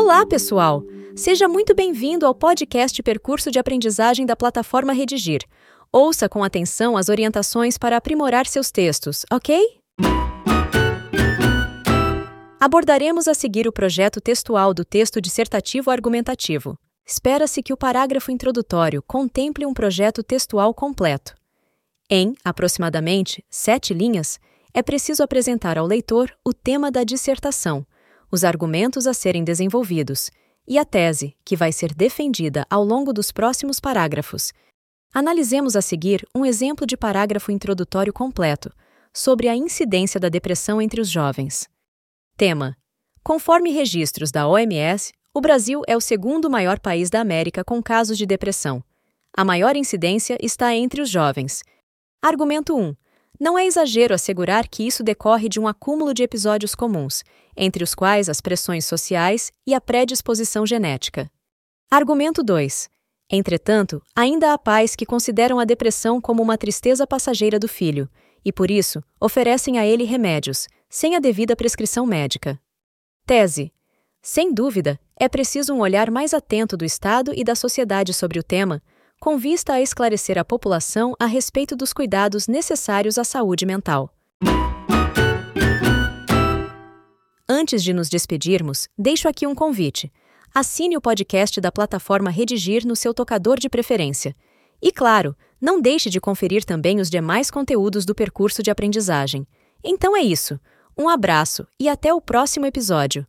Olá, pessoal! Seja muito bem-vindo ao podcast Percurso de Aprendizagem da plataforma Redigir. Ouça com atenção as orientações para aprimorar seus textos, ok? Abordaremos a seguir o projeto textual do texto dissertativo argumentativo. Espera-se que o parágrafo introdutório contemple um projeto textual completo. Em, aproximadamente, sete linhas, é preciso apresentar ao leitor o tema da dissertação, os argumentos a serem desenvolvidos e a tese, que vai ser defendida ao longo dos próximos parágrafos. Analisemos a seguir um exemplo de parágrafo introdutório completo sobre a incidência da depressão entre os jovens. Tema: Conforme registros da OMS, o Brasil é o segundo maior país da América com casos de depressão. A maior incidência está entre os jovens. Argumento 1. Não é exagero assegurar que isso decorre de um acúmulo de episódios comuns, entre os quais as pressões sociais e a predisposição genética. Argumento 2. Entretanto, ainda há pais que consideram a depressão como uma tristeza passageira do filho e, por isso, oferecem a ele remédios, sem a devida prescrição médica. Tese: Sem dúvida, é preciso um olhar mais atento do Estado e da sociedade sobre o tema com vista a esclarecer a população a respeito dos cuidados necessários à saúde mental. Antes de nos despedirmos, deixo aqui um convite. Assine o podcast da plataforma Redigir no seu tocador de preferência. E, claro, não deixe de conferir também os demais conteúdos do percurso de aprendizagem. Então é isso. Um abraço e até o próximo episódio.